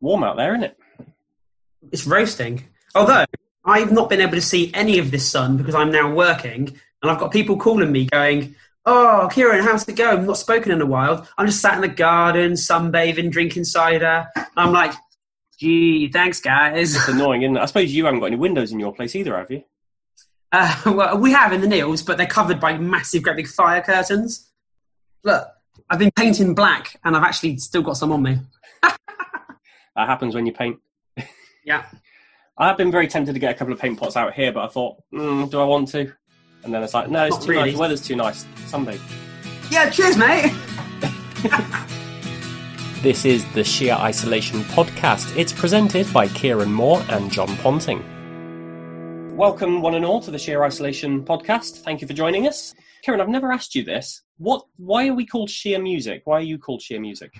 warm out there, isn't it? It's roasting. Although I've not been able to see any of this sun because I'm now working, and I've got people calling me going, "Oh, Kieran, how's it going? Not spoken in a while. I'm just sat in the garden, sunbathing, drinking cider." I'm like, "Gee, thanks, guys." It's annoying, isn't it? I suppose you haven't got any windows in your place either, have you? Uh, well, we have in the Neeld, but they're covered by massive, great big fire curtains. Look, I've been painting black, and I've actually still got some on me. That happens when you paint. Yeah. I have been very tempted to get a couple of paint pots out here, but I thought, mm, do I want to? And then it's like, no, it's Not too really. nice. The weather's too nice. Sunbathe. Yeah, cheers, mate. This is the Sheer Isolation podcast. It's presented by Kieran Moore and John Ponting. Welcome, one and all, to the Sheer Isolation podcast. Thank you for joining us. Kieran, I've never asked you this. What? Why are we called Sheer Music? Why are you called Sheer Music?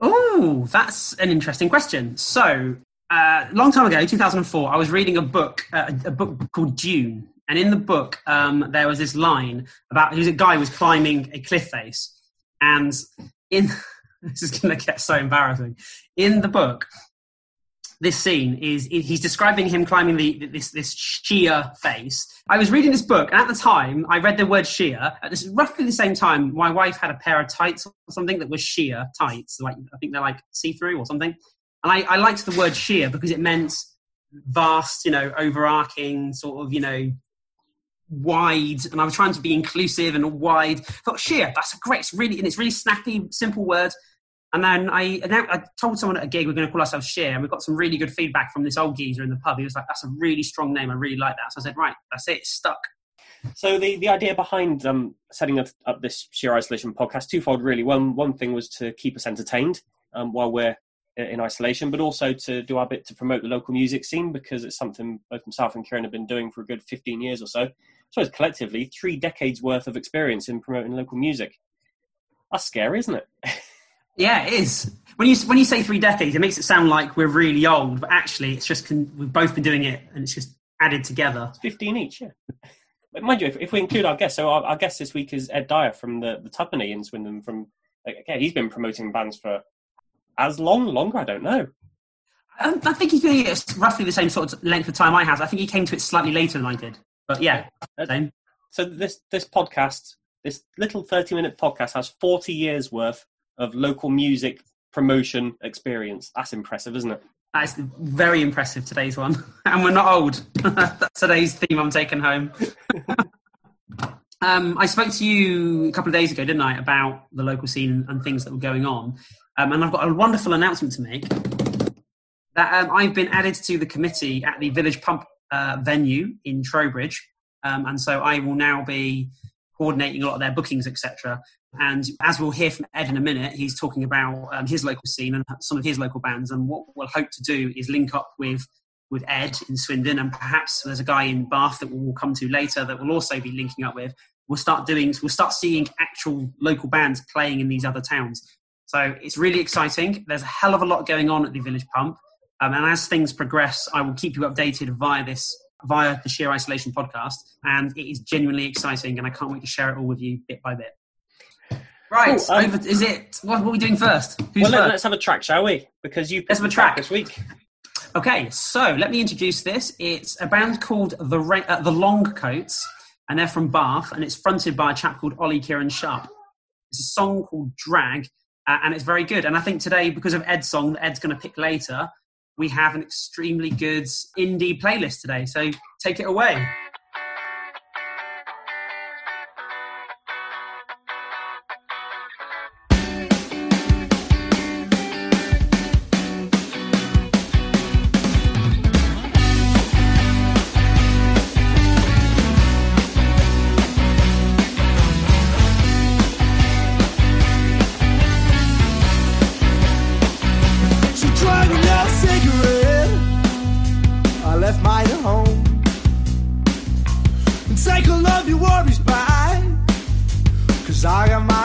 Oh, that's an interesting question. So, uh, a long time ago, 2004, I was reading a book, uh, a book called Dune, and in the book, um, there was this line about who's a guy who was climbing a cliff face, and in this is going to get so embarrassing. In the book, this scene is he's describing him climbing the this this sheer face. I was reading this book, and at the time, I read the word sheer. At this roughly the same time, my wife had a pair of tights or something that was sheer tights. Like I think they're like see through or something. And I, I liked the word sheer because it meant vast, you know, overarching, sort of, you know, wide. And I was trying to be inclusive and wide. I thought sheer, that's a great, it's really, and it's really snappy, simple word. And then I, I told someone at a gig we're going to call ourselves Sheer, and we got some really good feedback from this old geezer in the pub. He was like, "That's a really strong name. I really like that." So I said, "Right, that's it. It's stuck." So the, the idea behind um, setting up, up this Sheer Isolation podcast twofold really. One one thing was to keep us entertained um, while we're in isolation, but also to do our bit to promote the local music scene because it's something both myself and Kieran have been doing for a good fifteen years or so. So it's collectively three decades worth of experience in promoting local music. That's scary, isn't it? Yeah, it is. When you when you say three decades, it makes it sound like we're really old, but actually, it's just con- we've both been doing it, and it's just added together. Fifteen each, yeah. But mind you, if, if we include our guest, so our, our guest this week is Ed Dyer from the the Tuppenny in Swindon. From okay, he's been promoting bands for as long, longer. I don't know. I, I think he's doing it roughly the same sort of length of time I have. I think he came to it slightly later than I did, but yeah, same. So this this podcast, this little thirty minute podcast, has forty years worth of local music promotion experience. That's impressive, isn't it? That is very impressive. Today's one, and we're not old. That's today's theme. I'm taking home. um, I spoke to you a couple of days ago, didn't I, about the local scene and things that were going on, um, and I've got a wonderful announcement to make. That um, I've been added to the committee at the Village Pump uh, venue in Trowbridge, um, and so I will now be coordinating a lot of their bookings, etc. And as we'll hear from Ed in a minute, he's talking about um, his local scene and some of his local bands. And what we'll hope to do is link up with with Ed in Swindon, and perhaps there's a guy in Bath that we'll come to later that we'll also be linking up with. We'll start doing, we'll start seeing actual local bands playing in these other towns. So it's really exciting. There's a hell of a lot going on at the Village Pump, um, and as things progress, I will keep you updated via this via the Sheer Isolation podcast. And it is genuinely exciting, and I can't wait to share it all with you bit by bit. Right, Cool, um, over, is it? What, what are we doing first? Who's well, let, us have a track, shall we? Because you Let's have a track. this week. Okay, so let me introduce this. It's a band called the Ra- uh, the Long Coats, and they're from Bath, and it's fronted by a chap called Ollie Kieran Sharp. It's a song called Drag, uh, and it's very good. And I think today, because of Ed's song that Ed's going to pick later, we have an extremely good indie playlist today. So take it away. Left at home. And take all of your worries back. Cause I got my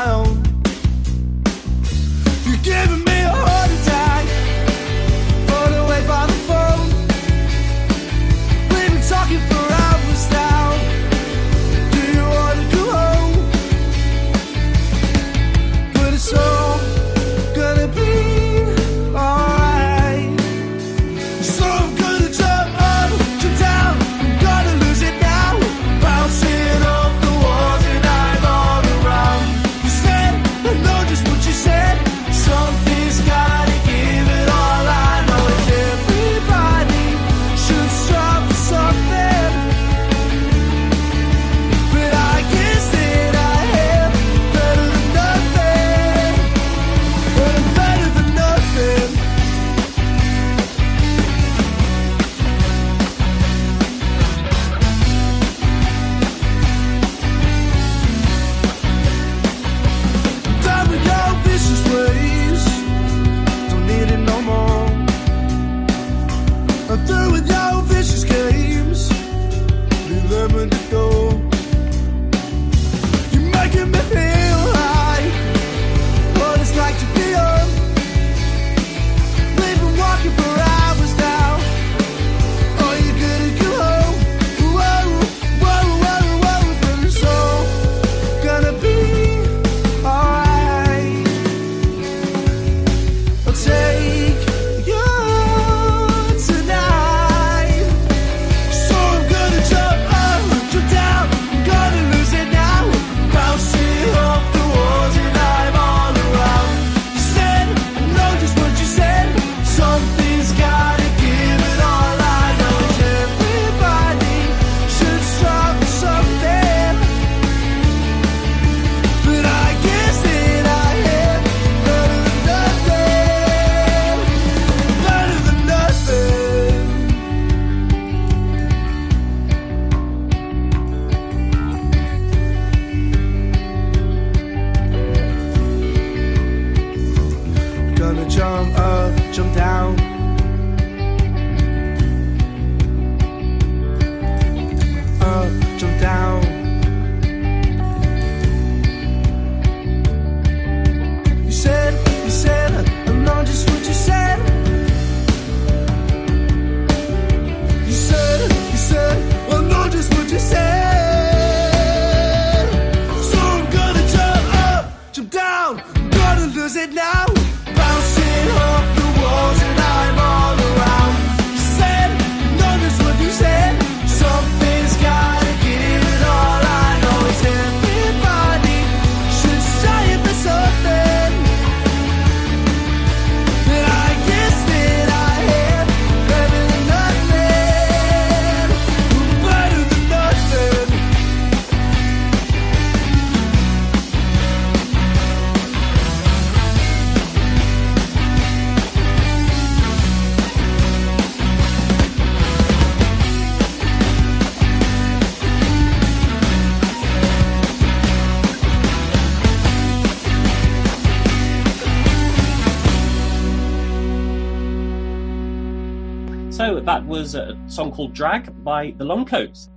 that was a song called Drag by the Longcoats.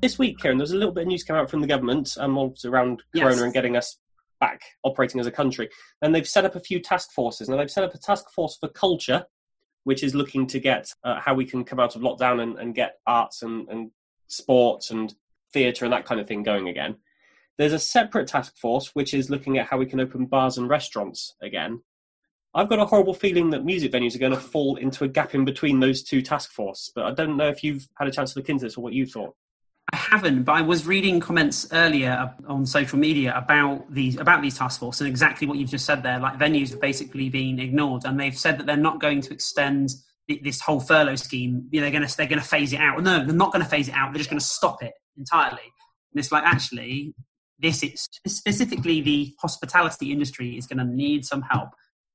This week, Kieran, there was a little bit of news came out from the government um, around Yes. Corona and getting us back operating as a country. And they've set up a few task forces. Now, they've set up a task force for culture, which is looking to get uh, how we can come out of lockdown and, and get arts and, and sports and theatre and that kind of thing going again. There's a separate task force which is looking at how we can open bars and restaurants again. I've got a horrible feeling that music venues are going to fall into a gap in between those two task forces, but I don't know if you've had a chance to look into this or what you thought. I haven't, but I was reading comments earlier on social media about these about these task force and exactly what you've just said there. Like venues have basically been ignored, and they've said that they're not going to extend this whole furlough scheme. You know, they're going to they're going to phase it out. No, they're not going to phase it out. They're just going to stop it entirely. And it's like actually, this is specifically the hospitality industry is going to need some help.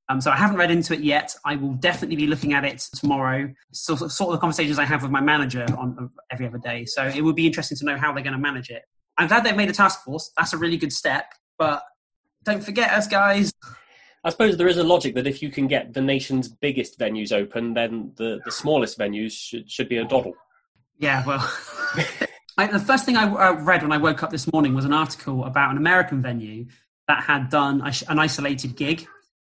Um, so I haven't read into it yet. I will definitely be looking at it tomorrow. So, sort of the conversations I have with my manager on every other day. So it would be interesting to know how they're going to manage it. I'm glad they've made a task force. That's a really good step. But don't forget us, guys. I suppose there is a logic that if you can get the nation's biggest venues open, then the, the smallest venues should, should be a doddle. Yeah, well, I, the first thing I uh, read when I woke up this morning was an article about an American venue that had done an isolated gig.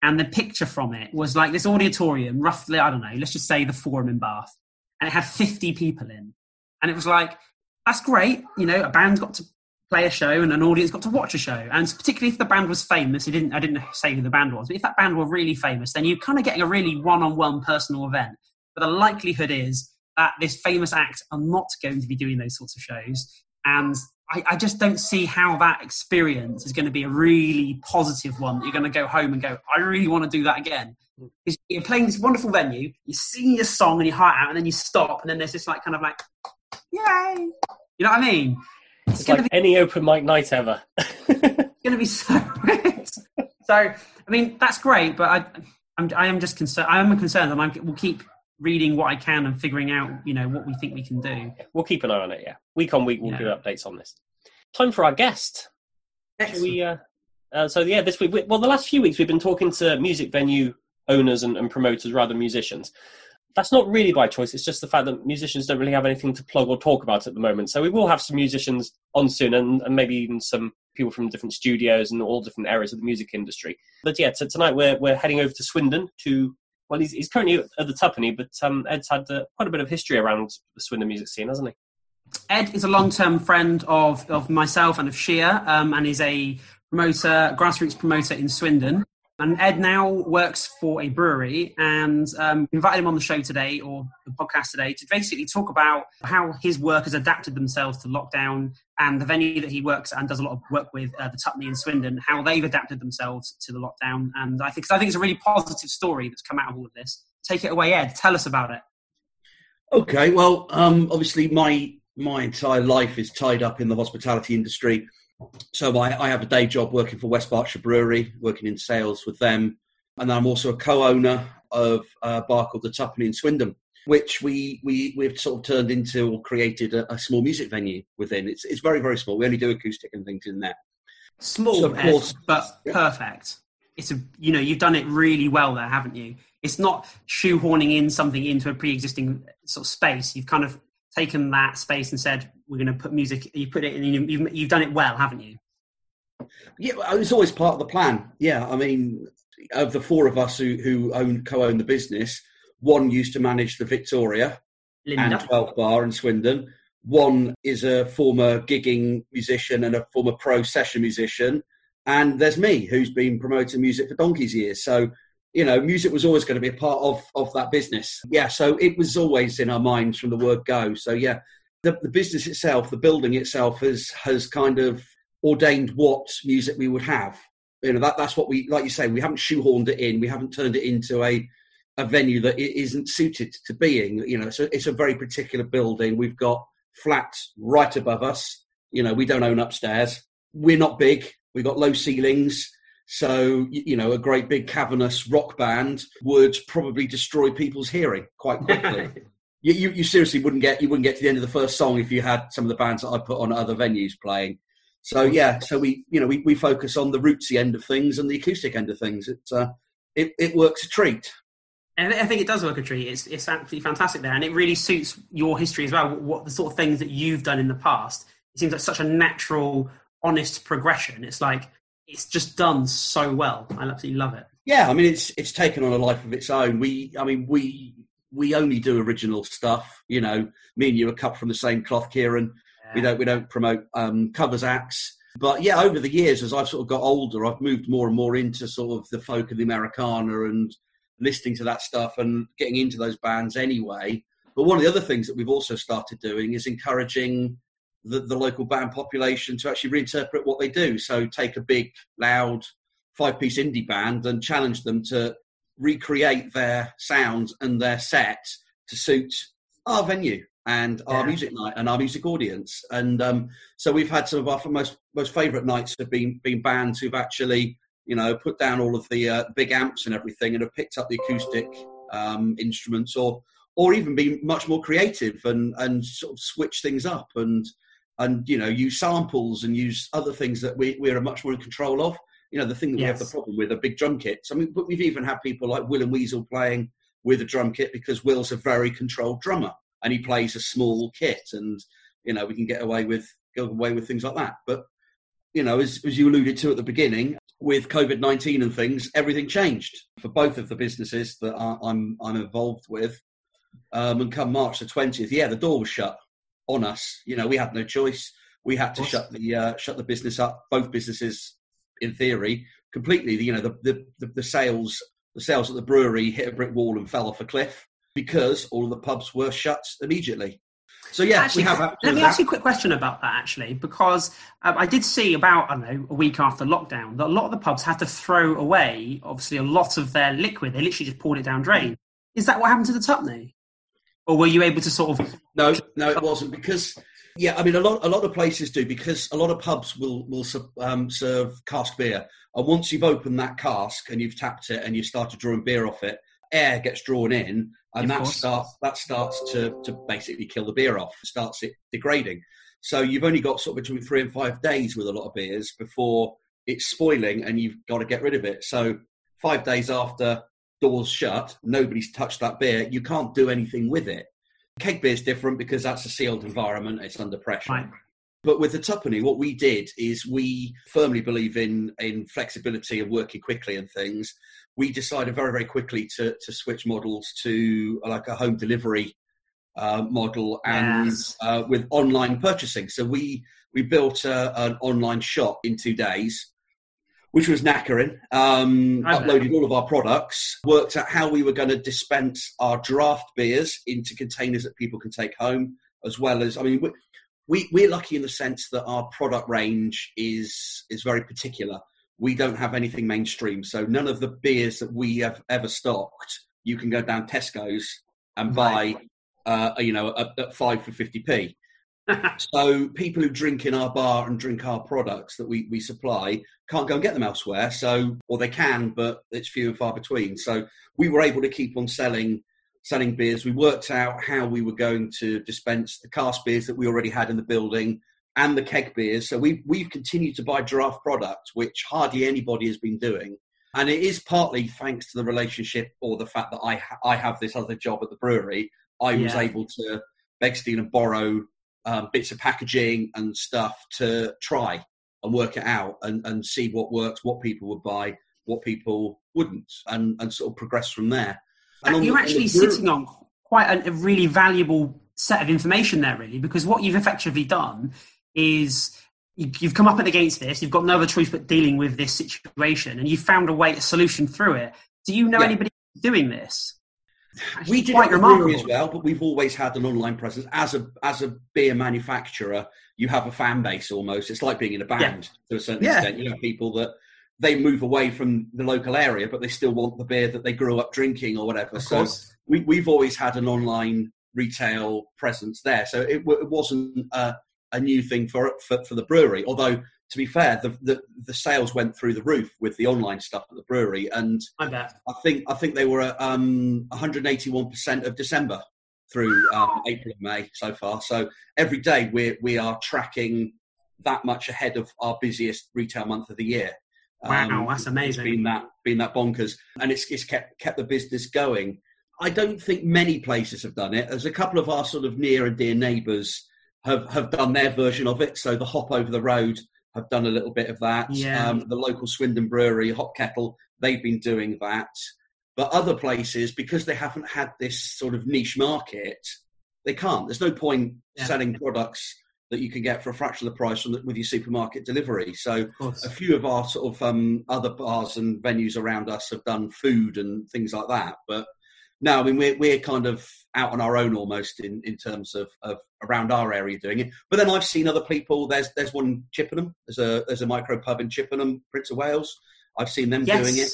And the picture from it was like this auditorium, roughly, I don't know, let's just say the Forum in Bath. And it had 50 people in. And it was like, that's great. You know, a band got to play a show and an audience got to watch a show. And particularly if the band was famous, it didn't, I didn't say who the band was, but if that band were really famous, then you're kind of getting a really one on one personal event. But the likelihood is that this famous act are not going to be doing those sorts of shows. And I, I just don't see how that experience is going to be a really positive one that you're going to go home and go, I really want to do that again. Mm. Because you're playing this wonderful venue, you sing your song and your heart out, and then you stop, and then there's this like kind of like, yay! You know what I mean? It's, It's going like to be any open mic night ever. It's going to be so great. so, I mean, that's great, but I, I'm, I am just concerned. I am concerned, and I will keep reading what I can and figuring out, you know, what we think we can do. we'll keep an eye on it, yeah. Week on week, we'll Yeah. give updates on this. Time for our guest. Shall we, uh, uh, so, yeah, this week, we, well, the last few weeks we've been talking to music venue owners and, and promoters rather than musicians. That's not really by choice. It's just the fact that musicians don't really have anything to plug or talk about at the moment. So we will have some musicians on soon, and, and maybe even some people from different studios and all different areas of the music industry. But yeah, so tonight we're we're heading over to Swindon to. Well, he's, he's currently at the Tuppenny, but um, Ed's had uh, quite a bit of history around the Swindon music scene, hasn't he? Ed is a long-term friend of, of myself and of Sheer, um, and is a promoter, grassroots promoter in Swindon. And Ed now works for a brewery, and um, invited him on the show today, or the podcast today, to basically talk about how his work has adapted themselves to lockdown, and the venue that he works at and does a lot of work with, uh, the Tuppenny in Swindon, how they've adapted themselves to the lockdown. And I think, I think it's a really positive story that's come out of all of this. Take it away, Ed. Tell us about it. Okay, well, um, obviously my my entire life is tied up in the hospitality industry. So I, I have a day job working for West Berkshire Brewery, working in sales with them, and I'm also a co-owner of a bar called the Tuppenny in Swindon, which we we we've sort of turned into or created a, a small music venue within. It's it's very very small. We only do acoustic and things in there. small, So, Ed, course- but Yeah. perfect. It's a you know you've done it really well there, haven't you? It's not shoehorning in something into a pre-existing sort of space. You've kind of taken that space and said we're going to put music. You put it in. You've, you've done it well, haven't you? Yeah, it's always part of the plan. Yeah, I mean, of the four of us who who own co-own the business, one used to manage the Victoria and 12 Bar in Swindon. One is a former gigging musician and a former pro session musician. And there's me, who's been promoting music for donkey's years. So, you know, music was always going to be a part of, of that business. Yeah, so it was always in our minds from the word go. So, yeah, the, the business itself, the building itself has, has kind of ordained what music we would have. You know, that, that's what we, like you say, we haven't shoehorned it in. We haven't turned it into a, a venue that i- isn't suited to being. You know, so it's a very particular building. We've got flats right above us. You know, we don't own upstairs. We're not big. We've got low ceilings. So, you know, a great big cavernous rock band would probably destroy people's hearing quite quickly. you, you, you seriously wouldn't get you wouldn't get to the end of the first song if you had some of the bands that I put on other venues playing. So yeah, so we you know we, we focus on the rootsy end of things and the acoustic end of things. It uh, it, it works a treat. I think it does work a treat. It's it's absolutely fantastic there, and it really suits your history as well. What the sort of things that you've done in the past. It seems like such a natural, honest progression. It's like it's just done so well. I absolutely love it. Yeah, I mean it's it's taken on a life of its own. We, I mean we we only do original stuff. You know, me and you are cut from the same cloth, Kieran. We don't we don't promote um, covers acts. But yeah, over the years, as I've sort of got older, I've moved more and more into sort of the folk of the Americana and listening to that stuff and getting into those bands anyway. But one of the other things that we've also started doing is encouraging the, the local band population to actually reinterpret what they do. So take a big, loud, five piece indie band and challenge them to recreate their sounds and their set to suit our venue and our Yeah. music night and our music audience. And um, so we've had some of our most most favourite nights have been been bands who've actually you know put down all of the uh, big amps and everything and have picked up the acoustic um, instruments or or even be much more creative and and sort of switch things up and and you know use samples and use other things that we we're much more in control of. You know the thing that we have the problem with are big drum kits. I mean, but we've even had people like Will and Weasel playing with a drum kit because Will's a very controlled drummer and he plays a small kit, and you know we can get away with go away with things like that. But you know, as, as you alluded to at the beginning, with COVID nineteen and things, everything changed for both of the businesses that I'm I'm involved with. Um, and come March the twentieth, yeah, the door was shut on us. You know, we had no choice. We had to shut the uh, shut the business up. Both businesses, in theory, completely. You know, the the, the, the sales the sales at the brewery hit a brick wall and fell off a cliff because all of the pubs were shut immediately. So yeah, Actually, we have. let me that. ask you a quick question about that, actually, because um, I did see about, I don't know, a week after lockdown that a lot of the pubs had to throw away, obviously, a lot of their liquid. They literally just poured it down drain. Is that what happened to the Tuppenny? Or were you able to sort of. No, no, it wasn't because yeah, I mean a lot a lot of places do because a lot of pubs will will um, serve cask beer, and once you've opened that cask and you've tapped it and you've started drawing beer off it, air gets drawn in, and Of that course. starts that starts to to basically kill the beer off, starts it degrading. So you've only got sort of between three and five days with a lot of beers before it's spoiling, and you've got to get rid of it. So five days after doors shut, nobody's touched that beer. You can't do anything with it. Keg beer is different because that's a sealed environment. It's under pressure. Right. But with the Tuppenny, what we did is we firmly believe in in flexibility and working quickly and things. We decided very very quickly to to switch models to like a home delivery uh, model and Yes. uh, with online purchasing. So we we built a, an online shop in two days, which was knackering. Um, uploaded all of our products, worked out how we were going to dispense our draft beers into containers that people can take home, as well as I mean. We, we, we're lucky in the sense that our product range is is very particular. We don't have anything mainstream, so none of the beers that we have ever stocked, you can go down Tesco's and buy, uh, you know, at, at five for fifty p. So people who drink in our bar and drink our products that we, we supply can't go and get them elsewhere. So, or they can, but it's few and far between. So we were able to keep on selling selling beers. We worked out how we were going to dispense the cask beers that we already had in the building and the keg beers. So we we've continued to buy draft product, which hardly anybody has been doing. And it is partly thanks to the relationship or the fact that I ha- I have this other job at the brewery. I was able to beg, steal, and borrow um, bits of packaging and stuff to try and work it out and, and see what works, what people would buy, what people wouldn't, and, and sort of progress from there. And You're actually sitting on quite a, a really valuable set of information there, really, because what you've effectively done is you, you've come up against this, you've got no other choice but dealing with this situation, and you've found a way, a solution through it. Do you know Yeah. anybody doing this? we did quite brewery remarkable. as well, but we've always had an online presence. As a as a beer manufacturer, you have a fan base almost. It's like being in a band to a certain Yeah. extent. You know, people that they move away from the local area, but they still want the beer that they grew up drinking or whatever. Of so course. we, we've always had an online retail presence there. So it, it wasn't a, a new thing for, for for the brewery. Although to be fair, the, the the sales went through the roof with the online stuff at the brewery, and I bet. I think I think they were at um, 181 percent of December through um, April and May so far. So every day we we are tracking that much ahead of our busiest retail month of the year. Wow, that's amazing. It's been that been that bonkers, and it's it's kept kept the business going. I don't think many places have done it. There's a couple of our sort of near and dear neighbours have have done their version of it. So the hop over the road have done a little bit of that. Yeah. Um, the local Swindon brewery, Hop Kettle, they've been doing that. But other places, because they haven't had this sort of niche market, they can't. There's no point Yeah. selling products that you can get for a fraction of the price from the, with your supermarket delivery. So a few of our sort of um, other bars and venues around us have done food and things like that. But no, I mean we're we're kind of out on our own almost in, in terms of, of around our area doing it. But then I've seen other people. There's there's one in Chippenham. There's a there's a micro pub in Chippenham, Prince of Wales. I've seen them Yes. doing it.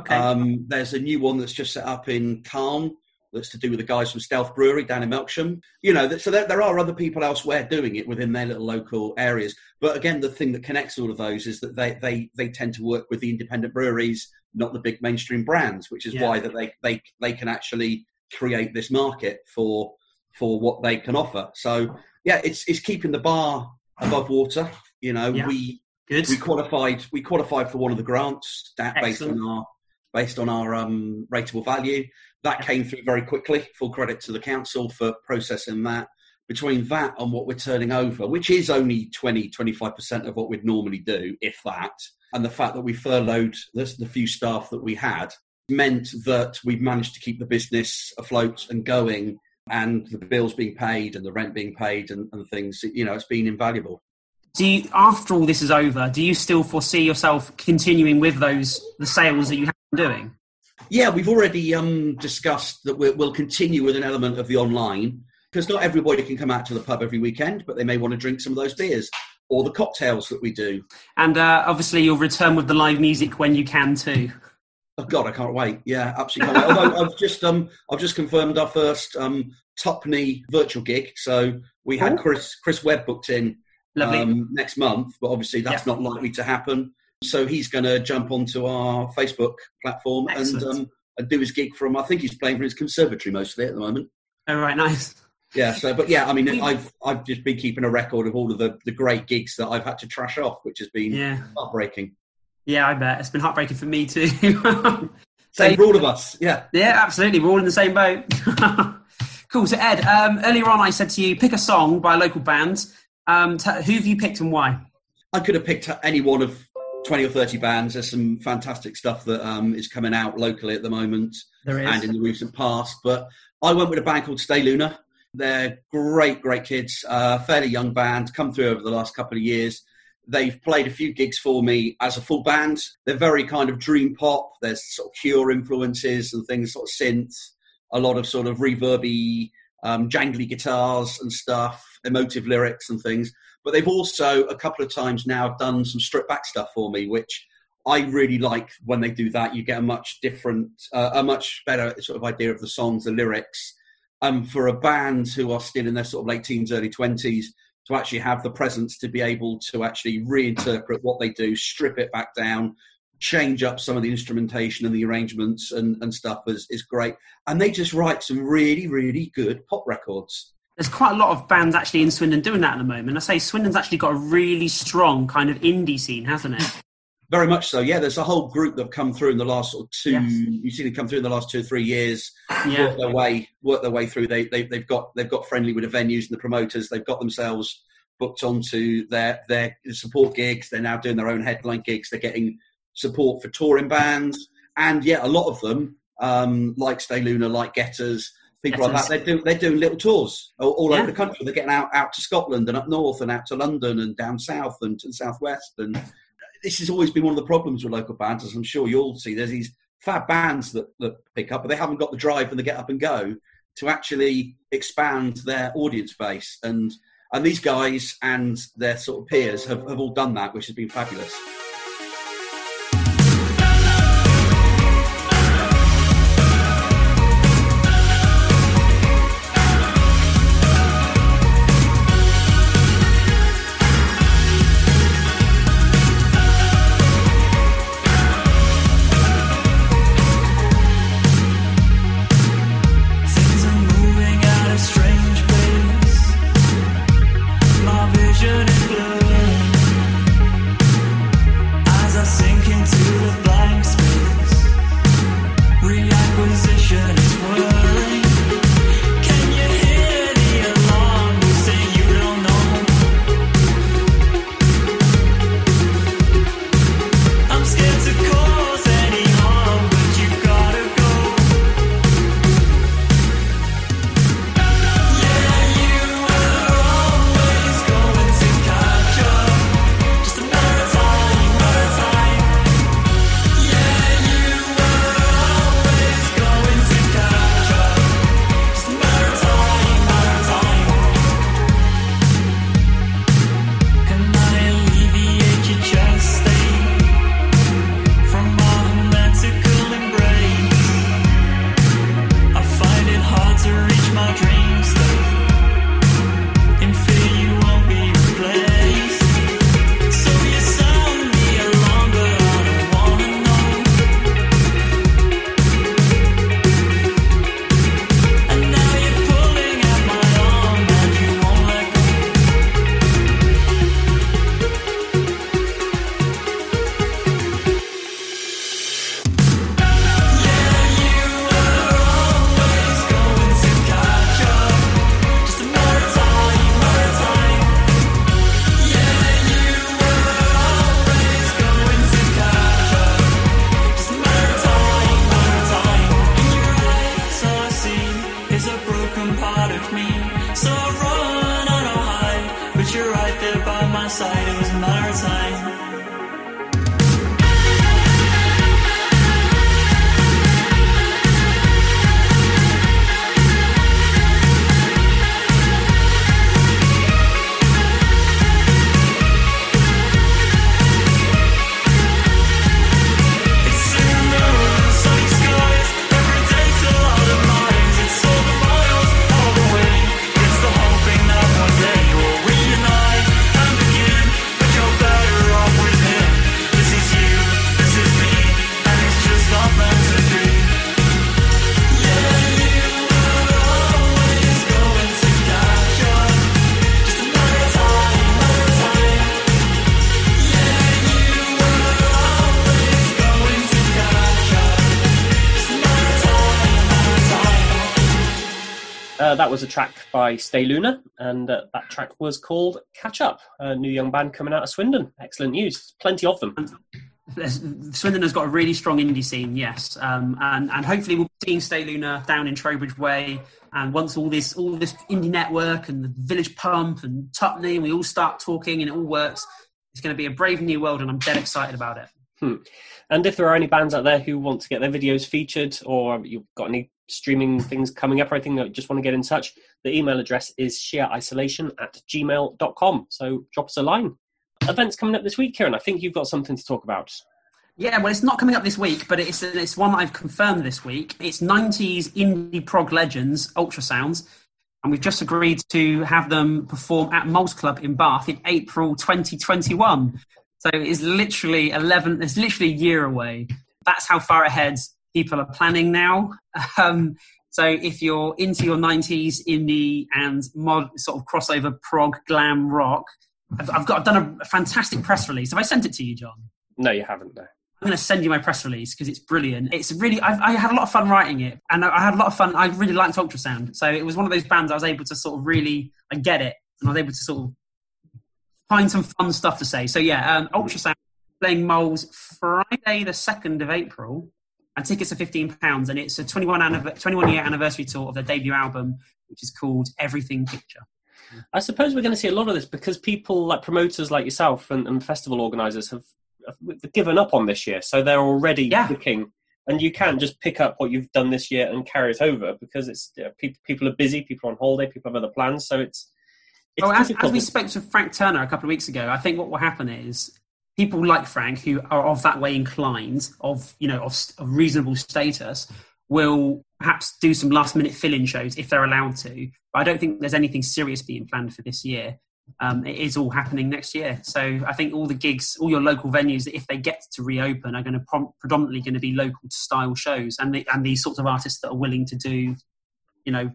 Okay. Um, there's a new one that's just set up in Calne that's to do with the guys from Stealth Brewery down in Melksham. You know, so there, there are other people elsewhere doing it within their little local areas. But again, the thing that connects all of those is that they, they, they tend to work with the independent breweries, not the big mainstream brands, which is Yeah. why that they, they, they can actually create this market for for what they can offer. So yeah, it's it's keeping the bar above water. You know, Yeah. we Good. we qualified we qualified for one of the grants that based Excellent. on our based on our um, rateable value. That came through very quickly. Full credit to the council for processing that. Between that and what we're turning over which is only 20 25% of what we'd normally do if that and the fact that we furloughed the, the few staff that we had meant that we've managed to keep the business afloat and going and the bills being paid and the rent being paid and, and things you know it's been invaluable. Do you, after all this is over, do you still foresee yourself continuing with those the sales that you doing? Yeah, we've already um, discussed that we'll, we'll continue with an element of the online because not everybody can come out to the pub every weekend, but they may want to drink some of those beers or the cocktails that we do. And uh, obviously, you'll return with the live music when you can too. Oh God, I can't wait! Yeah, absolutely can't wait. Although I've just um, I've just confirmed our first um, Tuppenny virtual gig. So we had Oh. Chris Chris Webb booked in Lovely. um, next month, but obviously that's not likely to happen. So he's going to jump onto our Facebook platform and um, and do his gig from. I think he's playing from his conservatory mostly at the moment. All right, nice. Yeah. So, but yeah, I mean, I've I've just been keeping a record of all of the, the great gigs that I've had to trash off, which has been Yeah, heartbreaking. yeah, I bet it's been heartbreaking for me too. Same for all of us. Yeah. yeah, absolutely. We're all in the same boat. cool. So, Ed, um, earlier on, I said to you, pick a song by a local band. Um, t- who have you picked and why? I could have picked any one of 20 or 30 bands. There's some fantastic stuff that um, is coming out locally at the moment There and in the recent past. But I went with a band called Stay Luna. They're great, great kids, uh, fairly young band, come through over the last couple of years. They've played a few gigs for me as a full band. They're very kind of dream pop. There's sort of Cure influences and things, sort of synth, a lot of sort of reverby, um, jangly guitars and stuff, emotive lyrics and things. But they've also a couple of times now done some stripped back stuff for me, which I really like when they do that. You get a much different, uh, a much better sort of idea of the songs, the lyrics. Um, for a band who are still in their sort of late teens, early twenties, to actually have the presence to be able to actually reinterpret what they do, strip it back down, change up some of the instrumentation and the arrangements and, and stuff is, is great. And they just write some really, really good pop records. There's quite a lot of bands actually in Swindon doing that at the moment. I say Swindon's actually got a really strong kind of indie scene, hasn't it? Very much so. Yeah, there's a whole group that have come through in the last sort of two. Yes. You've seen them come through in the last two or three years. Yeah. Work their way, work their way through. They, they they've got they've got friendly with the venues and the promoters. They've got themselves booked onto their their support gigs. They're now doing their own headline gigs. They're getting support for touring bands, and yeah, a lot of them, um, like Stay Luna, like Getters, people like that. They're doing they're doing little tours all, all Yeah. over the country. They're getting out out to Scotland and up north and out to London and down south and to the southwest and this has always been one of the problems with local bands, as I'm sure you'll see. There's these fab bands that, that pick up, but they haven't got the drive and the get up and go to actually expand their audience base. And and these guys and their sort of peers have, have all done that, which has been fabulous. That was a track by Stay Luna, and uh, that track was called Catch Up, a new young band coming out of Swindon. Excellent news. Plenty of them. Swindon has got a really strong indie scene, yes, um, and and hopefully we'll be seeing Stay Luna down in Trowbridge Way. And once all this all this indie network and the Village Pump and Tuppenny, and we all start talking and it all works, it's going to be a brave new world, and I'm dead excited about it. And if there are any bands out there who want to get their videos featured, or you've got any streaming things coming up or anything that just want to get in touch, the email address is sheerisolation at gmail.com. So drop us a line. Events coming up this week, Kieran. I think you've got something to talk about. Yeah, well, it's not coming up this week, but it's it's one that I've confirmed this week. It's 90s indie prog legends, Ultrasounds, and we've just agreed to have them perform at Moles Club in Bath in April 2021. So it's literally 11. It's literally a year away. That's how far ahead people are planning now. Um, so if you're into your 90s indie and mod sort of crossover prog glam rock, I've, I've got I've done a fantastic press release. Have I sent it to you, John? No, you haven't, no. I'm going to send you my press release because it's brilliant. It's really, I've, I had a lot of fun writing it, and I I had a lot of fun. I really liked Ultrasound, so it was one of those bands I was able to sort of really, I get it, and I was able to sort of find some fun stuff to say. So yeah, um, Ultrasound playing Moles Friday the second of April, and tickets are fifteen pounds, and it's a 21 anniv- 21 year anniversary tour of their debut album, which is called Everything Picture. I suppose we're going to see a lot of this because people like promoters like yourself and, and festival organisers have, have given up on this year, so they're already Yeah. looking. And you can't just pick up what you've done this year and carry it over because it's you know, people people are busy, people are on holiday, people have other plans, so it's. it's Oh, as, as we spoke to Frank Turner a couple of weeks ago, I think what will happen is people like Frank, who are of that way inclined, of you know, of, of reasonable status, will perhaps do some last minute fill-in shows if they're allowed to. But I don't think there's anything serious being planned for this year. Um, it is all happening next year, so I think all the gigs, all your local venues, if they get to reopen, are going to prom- predominantly going to be local style shows, and the, and these sorts of artists that are willing to do, you know,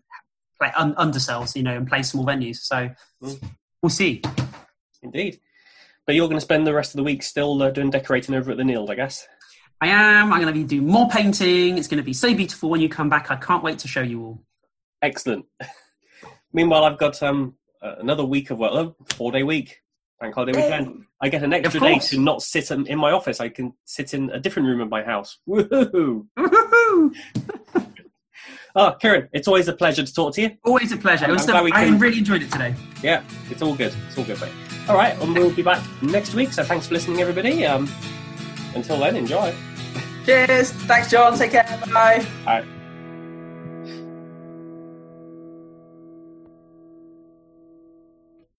play un- undersells, you know, and play small venues. So Mm. we'll see. Indeed. But you're going to spend the rest of the week still uh, doing decorating over at the Neeld, I guess. I am. I'm going to be doing more painting. It's going to be so beautiful when you come back. I can't wait to show you all. Excellent. Meanwhile, I've got um, uh, another week of work, a four day week, bank holiday weekend. I get an extra day to not sit in, in my office. I can sit in a different room of my house. Woohoo! Woohoo! Oh, Kieran, it's always a pleasure to talk to you. Always a pleasure. It was I'm glad we I can- really enjoyed it today. Yeah, it's all good. It's all good, mate. All right, and we'll be back next week. So thanks for listening, everybody. Um, until then, enjoy. Cheers. Thanks, John. Take care. Bye. All right.